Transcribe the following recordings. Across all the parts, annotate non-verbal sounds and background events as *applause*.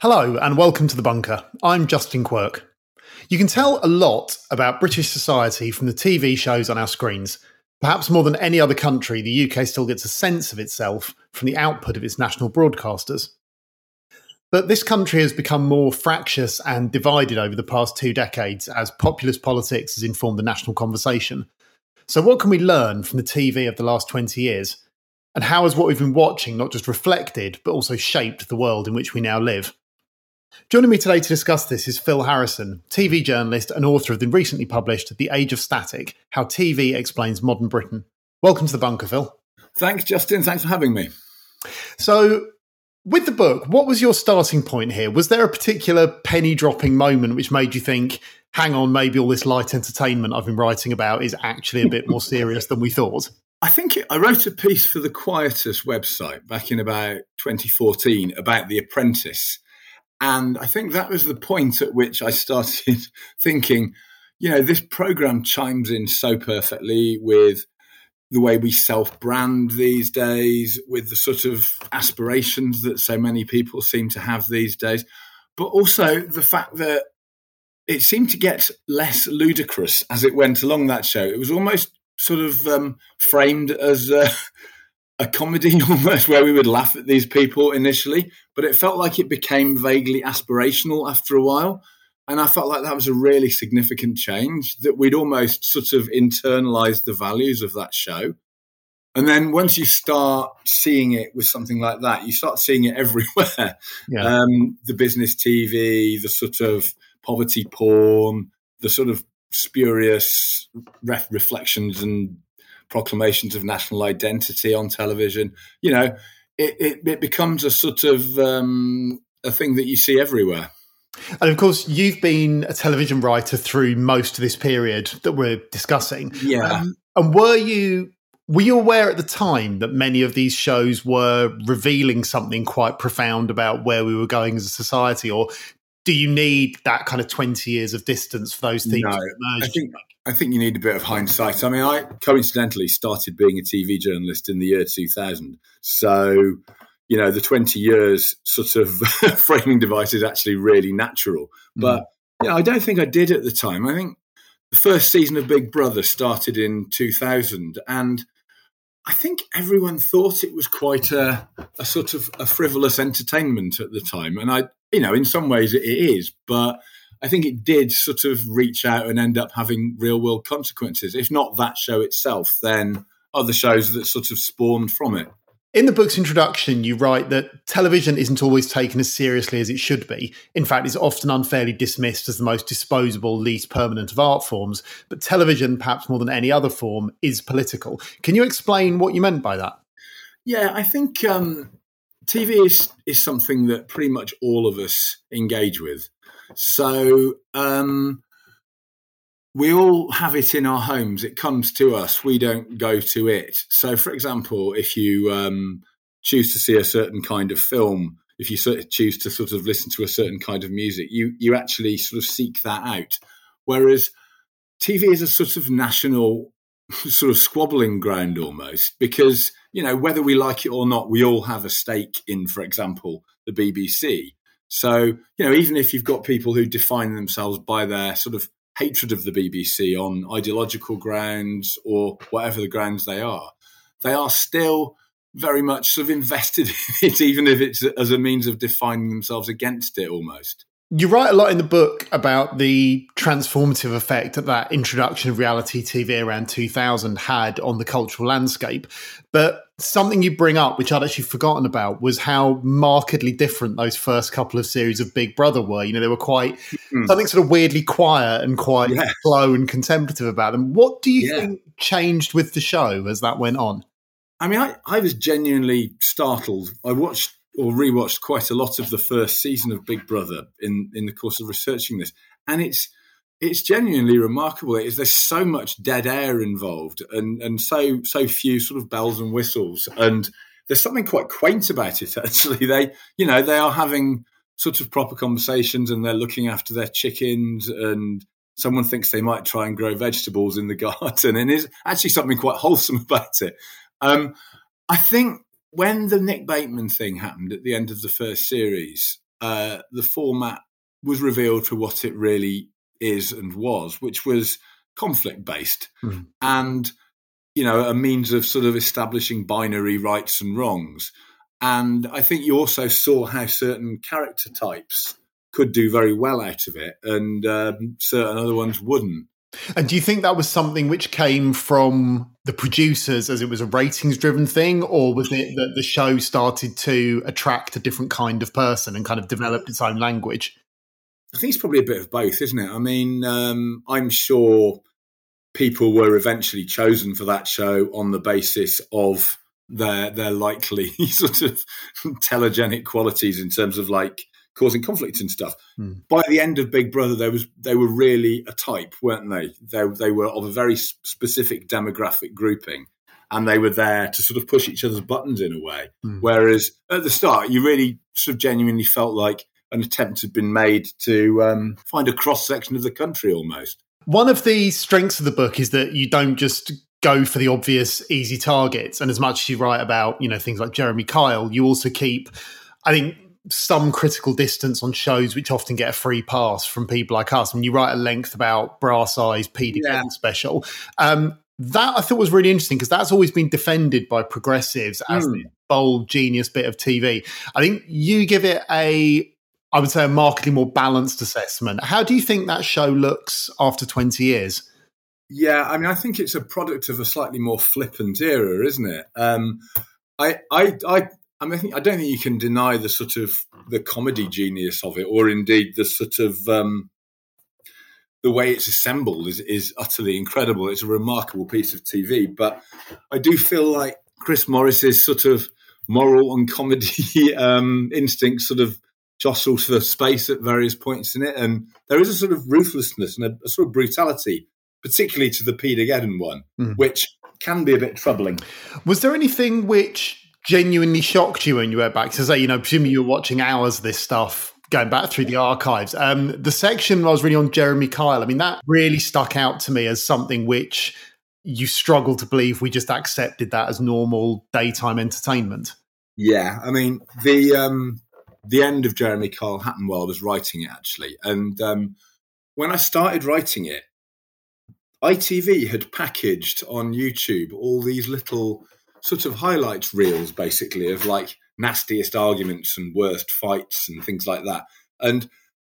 Hello, and welcome to The Bunker. I'm Justin Quirk. You can tell a lot about British society from the TV shows on our screens. Perhaps more than any other country, the UK still gets a sense of itself from the output of its national broadcasters. But this country has become more fractious and divided over the past two decades as populist politics has informed the national conversation. So, what can we learn from the TV of the last 20 years? And how has what we've been watching not just reflected, but also shaped the world in which we now live? Joining me today to discuss this is Phil Harrison, TV journalist and author of the recently published The Age of Static How TV Explains Modern Britain. Welcome to the bunker, Phil. Thanks, Justin. Thanks for having me. So, with the book, what was your starting point here? Was there a particular penny dropping moment which made you think, hang on, maybe all this light entertainment I've been writing about is actually a bit more serious than we thought? I think it, I wrote a piece for the Quietus website back in about 2014 about The Apprentice and I think that was the point at which I started *laughs* thinking, you know, this program chimes in so perfectly with the way we self brand these days, with the sort of aspirations that so many people seem to have these days, but also the fact that it seemed to get less ludicrous as it went along that show. It was almost sort of um, framed as uh, *laughs* a comedy *laughs* almost where we would laugh at these people initially, but it felt like it became vaguely aspirational after a while. And I felt like that was a really significant change that we'd almost sort of internalized the values of that show. And then once you start seeing it with something like that, you start seeing it *laughs* everywhere. Yeah. Um, the business TV, the sort of poverty porn, the sort of spurious ref- reflections and proclamations of national identity on television. You know, it, it, it becomes a sort of um, a thing that you see everywhere. And of course, you've been a television writer through most of this period that we're discussing. Yeah. Um, and were you were you aware at the time that many of these shows were revealing something quite profound about where we were going as a society, or do you need that kind of twenty years of distance for those things no, to emerge? I think I think you need a bit of hindsight. I mean, I coincidentally started being a TV journalist in the year 2000. So, you know, the 20 years sort of *laughs* framing device is actually really natural. Mm. But, yeah, I don't think I did at the time. I think the first season of Big Brother started in 2000. And I think everyone thought it was quite a, a sort of a frivolous entertainment at the time. And I, you know, in some ways it is. But I think it did sort of reach out and end up having real world consequences. If not that show itself, then other shows that sort of spawned from it. In the book's introduction, you write that television isn't always taken as seriously as it should be. In fact, it's often unfairly dismissed as the most disposable, least permanent of art forms. But television, perhaps more than any other form, is political. Can you explain what you meant by that? Yeah, I think um, TV is, is something that pretty much all of us engage with. So um, we all have it in our homes. It comes to us. We don't go to it. So, for example, if you um, choose to see a certain kind of film, if you choose to sort of listen to a certain kind of music, you you actually sort of seek that out. Whereas TV is a sort of national *laughs* sort of squabbling ground almost because you know whether we like it or not, we all have a stake in, for example, the BBC. So, you know, even if you've got people who define themselves by their sort of hatred of the BBC on ideological grounds or whatever the grounds they are, they are still very much sort of *laughs* invested in it, even if it's as a means of defining themselves against it almost. You write a lot in the book about the transformative effect that that introduction of reality TV around 2000 had on the cultural landscape. But something you bring up, which I'd actually forgotten about, was how markedly different those first couple of series of Big Brother were. You know, they were quite mm. something sort of weirdly quiet and quite yeah. slow and contemplative about them. What do you yeah. think changed with the show as that went on? I mean, I, I was genuinely startled. I watched or rewatched quite a lot of the first season of Big Brother in in the course of researching this, and it's it's genuinely remarkable. It is there's so much dead air involved, and and so so few sort of bells and whistles, and there's something quite quaint about it. *laughs* Actually, they you know they are having sort of proper conversations, and they're looking after their chickens, and someone thinks they might try and grow vegetables in the *laughs* garden, and there's actually something quite wholesome *laughs* about it. Um, I think when the Nick Bateman thing happened at the end of the first series, uh, the format was revealed for what it really is and was, which was conflict based mm. and you know a means of sort of establishing binary rights and wrongs. And I think you also saw how certain character types could do very well out of it, and um, certain other ones wouldn't. And do you think that was something which came from the producers as it was a ratings driven thing, or was it that the show started to attract a different kind of person and kind of developed its own language? I think it's probably a bit of both, isn't it? I mean, um, I'm sure people were eventually chosen for that show on the basis of their their likely *laughs* sort of *laughs* telegenic qualities in terms of like causing conflict and stuff. Mm. By the end of Big Brother, there was they were really a type, weren't they? They they were of a very specific demographic grouping, and they were there to sort of push each other's buttons in a way. Mm. Whereas at the start, you really sort of genuinely felt like an attempt had been made to um, find a cross section of the country almost. One of the strengths of the book is that you don't just go for the obvious easy targets and as much as you write about you know things like jeremy kyle you also keep i think some critical distance on shows which often get a free pass from people like us. When you write at length about Brass Eye's, Pete yeah. special, um, that I thought was really interesting because that's always been defended by progressives as mm. the bold, genius bit of TV. I think you give it a, I would say, a markedly more balanced assessment. How do you think that show looks after 20 years? Yeah, I mean, I think it's a product of a slightly more flippant era, isn't it? Um, I, I, I I mean, I don't think you can deny the sort of the comedy genius of it, or indeed the sort of um, the way it's assembled is is utterly incredible. It's a remarkable piece of TV. But I do feel like Chris Morris's sort of moral and comedy *laughs* um, instincts sort of jostle for space at various points in it, and there is a sort of ruthlessness and a, a sort of brutality, particularly to the Paedogeddon one, mm. which can be a bit troubling. Was there anything which genuinely shocked you when you went back to say, you know, presumably you were watching hours of this stuff going back through the archives. Um, the section I was really on Jeremy Kyle. I mean, that really stuck out to me as something which you struggle to believe we just accepted that as normal daytime entertainment. Yeah, I mean the um, the end of Jeremy Kyle happened while I was writing it actually, and um, when I started writing it, ITV had packaged on YouTube all these little sort of highlights reels basically of like nastiest arguments and worst fights and things like that. And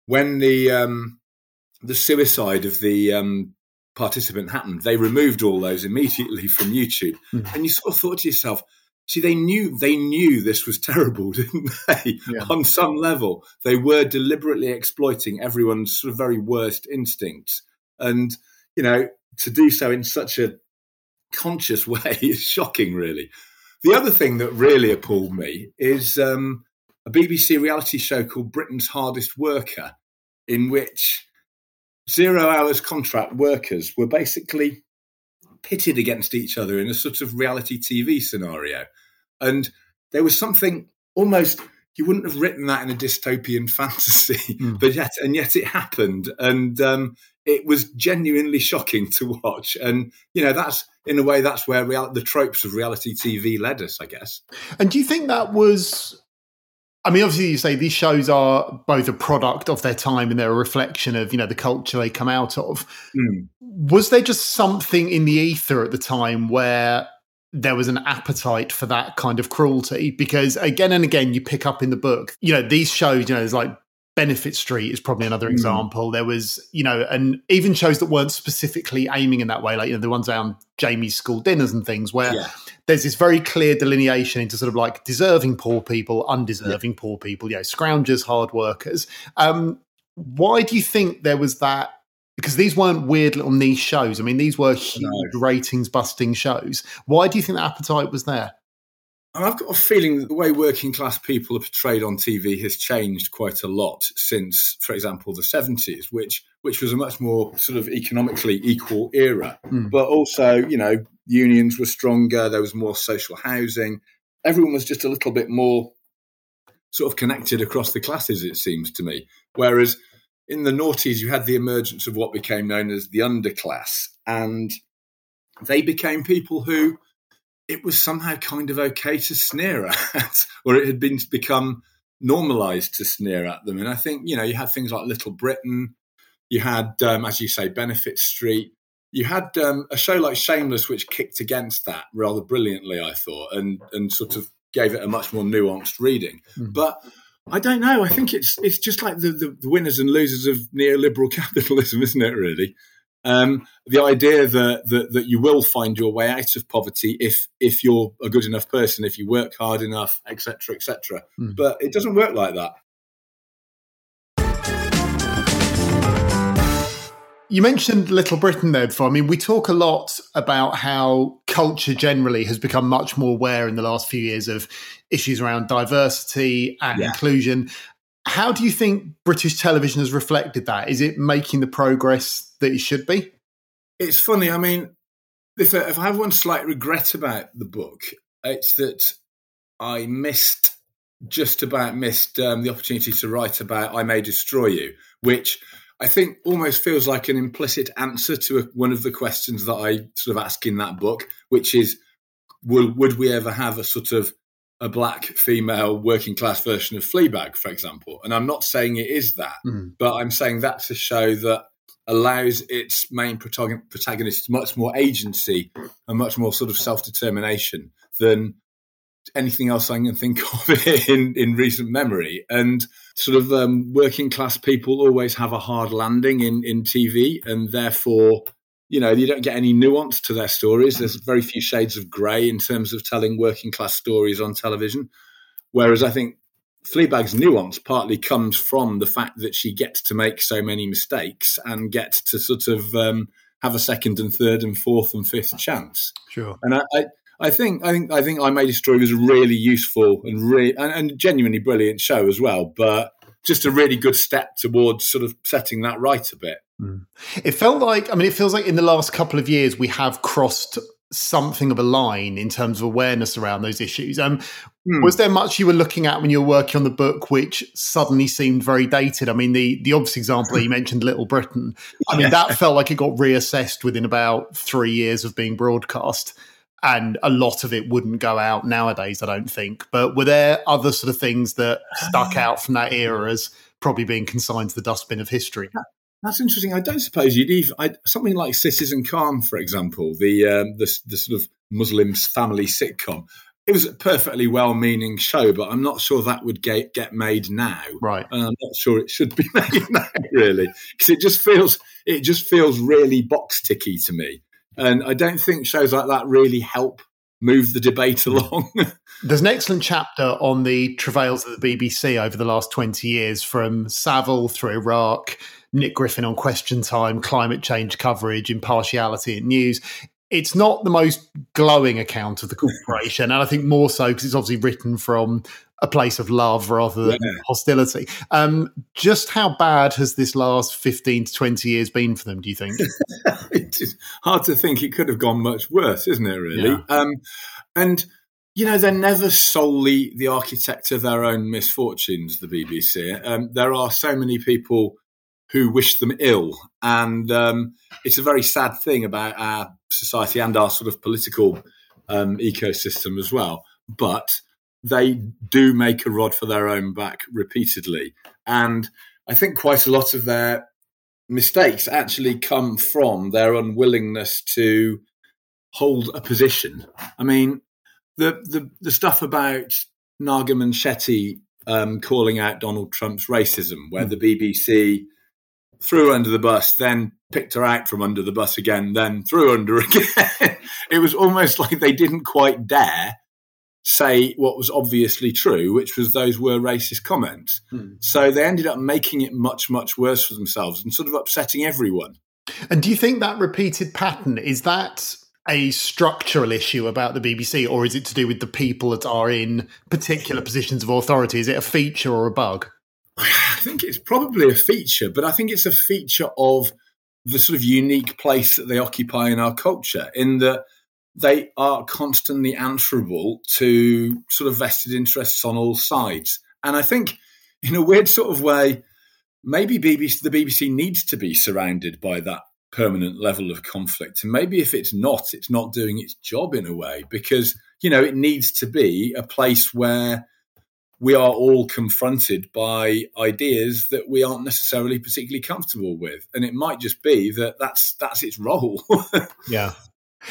when the um, the suicide of the um, participant happened, they removed all those immediately from YouTube. Mm. And you sort of thought to yourself, see, they knew they knew this was terrible, *laughs* didn't they? Yeah. On some level, they were deliberately exploiting everyone's sort of very worst instincts, and you know to do so in such a conscious *laughs* way is shocking, really. The other thing that really appalled me is um, a BBC reality show called Britain's Hardest Worker, in which zero hours contract workers were basically pitted against each other in a sort of reality TV scenario. And there was something almost you wouldn't have written that in a dystopian *laughs* fantasy, mm. but yet and yet it happened, and um, it was genuinely shocking to watch. And you know, that's in a way that's where real, the tropes of reality TV led us, I guess. And do you think that was? I mean, obviously, you say these shows are both a product of their time and they're a reflection of you know the culture they come out of. Mm. Was there just something in the ether at the time where there was an appetite for that kind of cruelty because again and again you pick up in the book you know these shows you know there's like Benefit Street is probably another mm. example. There was, you know, and even shows that weren't specifically aiming in that way, like you know the ones around Jamie's school dinners and things, where yeah. there's this very clear delineation into sort of like deserving poor people, undeserving yeah. poor people, you know, scroungers, hard workers. Um, why do you think there was that? Because these weren't weird little niche shows. I mean, these were huge no. ratings busting shows. Why do you think the appetite was there? And I've got a feeling that the way working class people are portrayed on TV has changed quite a lot since, for example, the 70s, which which was a much more sort of economically equal era. Mm. But also, you know, unions were stronger, there was more social housing. Everyone was just a little bit more sort of connected across the classes, it seems to me. Whereas in the noughties, you had the emergence of what became known as the underclass, and they became people who it was somehow kind of okay to sneer at, *laughs* or it had been become normalized to sneer at them. And I think, you know, you had things like Little Britain, you had, um, as you say, Benefit Street, you had um, a show like Shameless, which kicked against that rather brilliantly, I thought, and and sort of gave it a much more nuanced reading. Mm. But I don't know. I think it's it's just like the, the, the winners and losers of neoliberal *laughs* capitalism, isn't it? Really, um, the idea that, that that you will find your way out of poverty if if you're a good enough person, if you work hard enough, etc., etc. Mm. But it doesn't work like that. You mentioned Little Britain there before. I mean, we talk a lot about how culture generally has become much more aware in the last few years of issues around diversity and yeah. inclusion. How do you think British television has reflected that? Is it making the progress that it should be? It's funny. I mean, if, if I have one slight regret about the book, it's that I missed just about missed um, the opportunity to write about I May Destroy You, which I think almost feels like an implicit answer to a, one of the questions that I sort of ask in that book, which is, would, would we ever have a sort of a black female working class version of Fleabag, for example. And I'm not saying it is that, mm. but I'm saying that to show that allows its main protagonist much more agency and much more sort of self determination than anything else I can think *laughs* of in, in recent memory. And sort of um, working class people always have a hard landing in, in TV, and therefore you know, you don't get any nuance to their stories. There's very few shades of grey in terms of telling working class stories on television. Whereas I think Fleabag's nuance partly comes from the fact that she gets to make so many mistakes and gets to sort of um, have a second and third and fourth and fifth chance. Sure. And I, I, I think I think I think I May Destroy was a really useful and really and, and genuinely brilliant show as well. But just a really good step towards sort of setting that right a bit. Mm. It felt like, I mean, it feels like in the last couple of years we have crossed something of a line in terms of awareness around those issues. Um, mm. Was there much you were looking at when you were working on the book which suddenly seemed very dated? I mean, the the obvious example you mentioned, Little Britain. *laughs* I mean, that felt like it got reassessed within about three years of being broadcast. And a lot of it wouldn't go out nowadays, I don't think. But were there other sort of things that stuck out from that era as probably being consigned to the dustbin of history? That's interesting. I don't suppose you'd even I, something like Citizen Khan, for example, the, um, the the sort of Muslims family sitcom. It was a perfectly well-meaning show, but I'm not sure that would get get made now. Right. And I'm not sure it should be *laughs* made now, really, because it just feels it just feels really box ticky to me, and I don't think shows like that really help move the debate *laughs* along. There's an excellent chapter on the travails of the BBC over the last 20 years, from Savile through Iraq Nick Griffin on Question Time, climate change coverage, impartiality in news. It's not the most glowing account of the corporation, and I think more so because it's obviously written from a place of love rather than yeah. hostility. Um, just how bad has this last 15 to 20 years been for them, do you think? *laughs* it's hard to think it could have gone much worse, isn't it, really? Yeah. Um, and, you know, they're never solely the architect of their own misfortunes, the BBC. Um, there are so many people who wish them ill. And um, it's a very sad thing about our society and our sort of political um, ecosystem as well. But they do make a rod for their own back repeatedly. And I think quite a lot of their mistakes actually come from their unwillingness to hold a position. I mean, the the, the stuff about Naga Munchetty um, calling out Donald Trump's racism, where the BBC threw her under the bus, then picked her out from under the bus again, then threw under *laughs* again. it was almost like they didn't quite dare say what was obviously true, which was those were racist comments. Hmm. So they ended up making it much, much worse for themselves and sort of upsetting everyone. And do you think that repeated pattern is that a structural issue about the BBC, or is it to do with the people that are in particular positions of authority? Is it a feature or a bug? Think it's probably a feature, but I think it's a feature of the sort of unique place that they occupy in our culture, in that they are constantly answerable to sort of vested interests on all sides. And I think, in a weird sort of way, maybe BBC, the BBC needs to be surrounded by that permanent level of conflict. And maybe if it's not, it's not doing its job in a way because, you know, it needs to be a place where we are all confronted by ideas that we aren't necessarily particularly comfortable with. And it might just be that that's, that's its role. *laughs* yeah.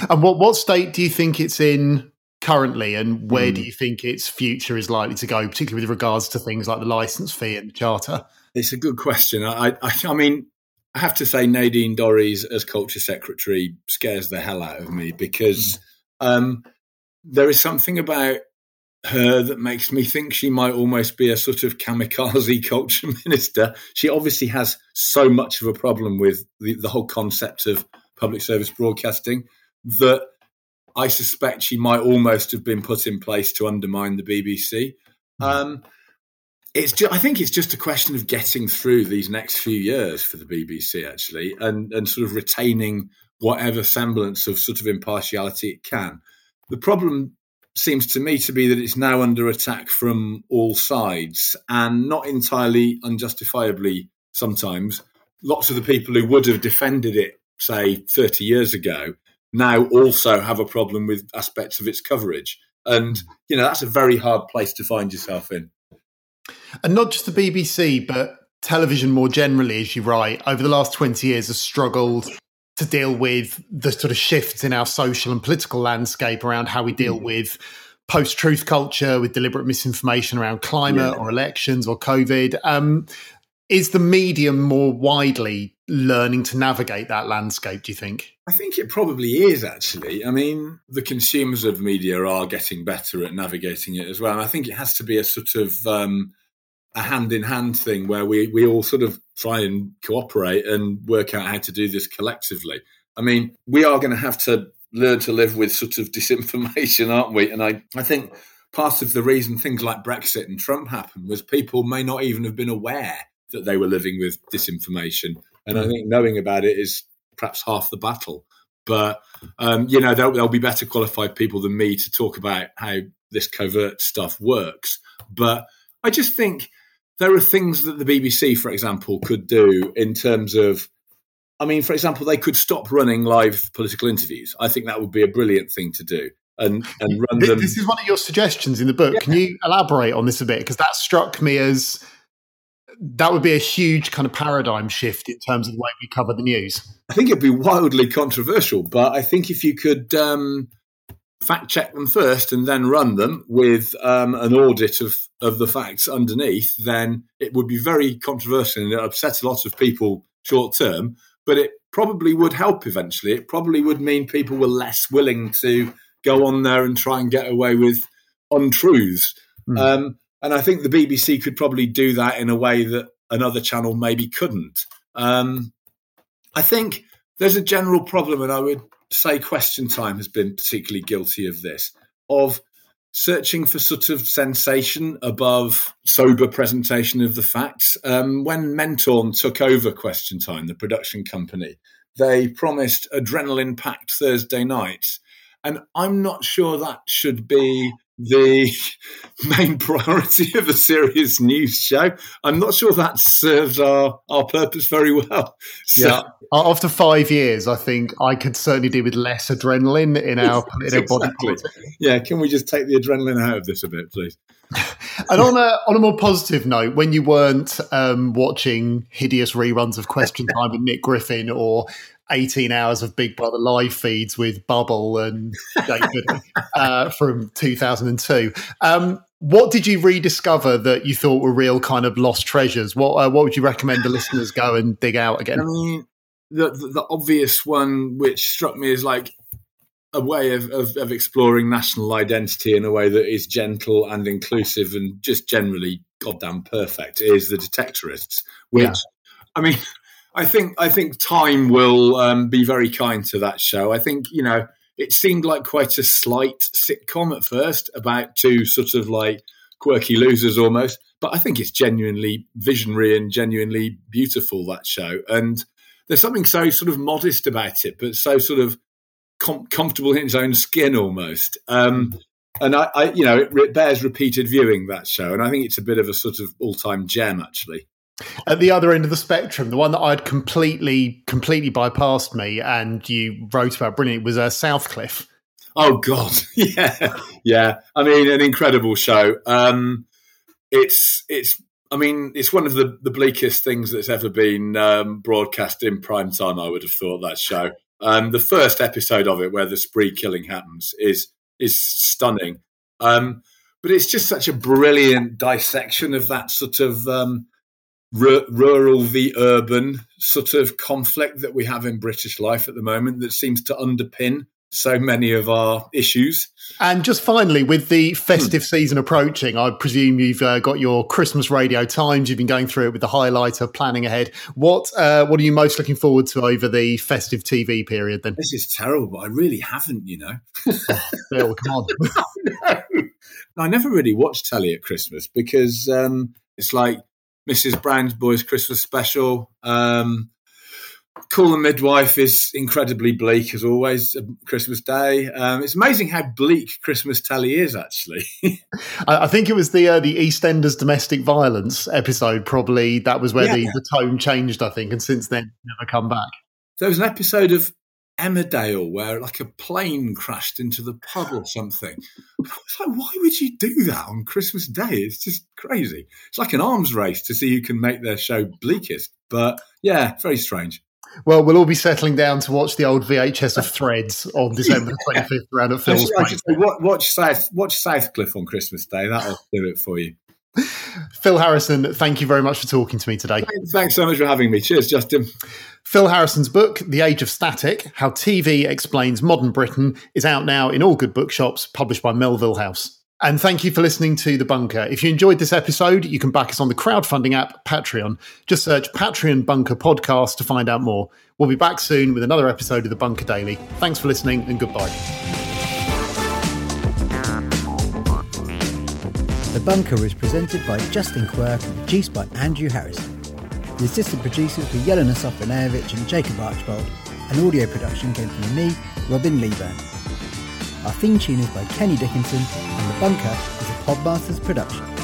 And what, what state do you think it's in currently, and where mm. do hmm. you think its future is likely to go, particularly with regards to things like the license fee and the charter? It's a good question. I, I, I mean, I have to say, Nadine Dorries as culture secretary scares the hell out of me because mm. um, there is something about her that makes me think she might almost be a sort of kamikaze *laughs* culture minister. She obviously has so much of a problem with the, the whole concept of public service broadcasting that I suspect she might almost have been put in place to undermine the BBC. Mm. Um, it's just, I think it's just a question of getting through these next few years for the BBC actually, and and sort of retaining whatever semblance of sort of impartiality it can. The problem seems to me to be that it's now under attack from all sides, and not entirely unjustifiably. Sometimes, lots of the people who would have defended it, say, thirty years ago, now also have a problem with aspects of its coverage. And, you know, that's a very hard place to find yourself in. And not just the BBC, but television more generally, as you write, over the last 20 years has struggled to deal with the sort of shifts in our social and political landscape around how we deal mm. with post truth culture, with deliberate misinformation around climate yeah. or elections or COVID. Um, is the medium more widely learning to navigate that landscape, do you think? I think it probably is actually. I mean, the consumers of media are getting better at navigating it as well. And I think it has to be a sort of um, a hand in hand thing where we, we all sort of try and cooperate and work out how to do this collectively. I mean, we are going to have to learn to live with sort of *laughs* disinformation, aren't we? And I, I think part of the reason things like Brexit and Trump happened was people may not even have been aware that they were living with disinformation. And I think knowing about it is perhaps half the battle. But um, you know, there'll, there'll, be better qualified people than me to talk about how this covert stuff works. But I just think there are things that the BBC, for example, could do in terms of. I mean, for example, they could stop running live political interviews. I think that would be a brilliant thing to do. And, and run them. This is one of your suggestions in the book. Yeah. Can you elaborate on this a bit? Because that struck me as that would be a huge kind of paradigm shift in terms of the way we cover the news. I think it'd be wildly controversial, but I think if you could um, fact check them first and then run them with um, an audit of, of the facts underneath, then it would be very controversial and it upset a lot of people short term, but it probably would help eventually. It probably would mean people were less willing to go on there and try and get away with untruths. Mm. Um, and I think the BBC could probably do that in a way that another channel maybe couldn't. Um, I think there's a general problem, and I would say Question Time has been particularly guilty of this, of searching for sort of sensation above sober presentation of the facts. Um, when Mentorn took over Question Time, the production company, they promised adrenaline packed Thursday nights. And I'm not sure that should be the *laughs* main priority of a serious news show. I'm not sure that serves our, our purpose very well. *laughs* So, yeah. After five years, I think I could certainly do with less adrenaline in our, in our *laughs* body. Yeah, can we just take the adrenaline out of this a bit, please? And on a on a more positive note, when you weren't um, watching hideous reruns of Question *laughs* Time with Nick Griffin or 18 hours of Big Brother live feeds with Bubble and David *laughs* uh, from 2002. Um, what did you rediscover that you thought were real kind of lost treasures? What uh, what would you recommend the listeners go and dig out again? I mean, the, the, the obvious one which struck me is like a way of, of, of, exploring national identity in a way that is gentle and inclusive and just generally goddamn perfect is the detectorists which yeah. i mean *laughs* i think i think time will um, be very kind to that show i think you know it seemed like quite a slight sitcom at first about two sort of like quirky losers almost but i think it's genuinely visionary and genuinely beautiful that show and there's something so sort of modest about it but so sort of com- comfortable in his own skin almost. Um, and I, I, you know, it, it bears repeated viewing that show, and I think it's a bit of a sort of all-time gem, actually. At the other end of the spectrum, the one that I'd completely, completely bypassed me, and you wrote about brilliant was uh, Southcliffe. Oh God, *laughs* yeah, yeah. I mean, an incredible show. Um, it's it's. I mean, it's one of the, the bleakest things that's ever been um, broadcast in prime time. I would have thought that show. Um, the first episode of it, where the spree killing happens, is is stunning. Um, but it's just such a brilliant dissection of that sort of um, r- rural v urban sort of conflict that we have in British life at the moment that seems to underpin so many of our issues. And just finally, with the festive hmm. season approaching, I presume you've uh, got your Christmas radio times. You've been going through it with the highlighter, planning ahead. What uh, what are you most looking forward to over the festive TV period? Then this is terrible. but I really haven't, you know. *laughs* Bill, come on. *laughs* no. I never really watch telly at Christmas because um, it's like Mrs. Brown's Boys Christmas special. Um, Call the Midwife is incredibly bleak as always. Christmas Day. Um, it's amazing how bleak Christmas telly is. Actually, *laughs* I think it was the uh, the EastEnders domestic violence episode. Probably that was where yeah. the, the tone changed. I think, and since then, never come back. There was an episode of Emmerdale where like a plane crashed into the pub or something. It's like, why would you do that on Christmas Day? It's just crazy. It's like an arms race to see who can make their show bleakest. But yeah, very strange. Well, we'll all be settling down to watch the old VHS of Threads on December *laughs* twenty fifth around at Phil's. Watch South, watch Southcliffe on Christmas Day. That'll do it for you. Phil Harrison, thank you very much for talking to me today. Thanks so much for having me. Cheers, Justin. Phil Harrison's book, The Age of Static How TV Explains Modern Britain, is out now in all good bookshops, published by Melville House. And thank you for listening to The Bunker. If you enjoyed this episode, you can back us on the crowdfunding app Patreon. Just search Patreon Bunker Podcast to find out more. We'll be back soon with another episode of The Bunker Daily. Thanks for listening and goodbye. The Bunker is presented by Justin Quirk and produced by Andrew Harrison. The assistant producers were Jelena Sofronijevic and Jacob Archbold, and audio production came from me, Robin Leeburn. Our theme tune is by Kenny Dickinson, and The Bunker is a Podmasters production.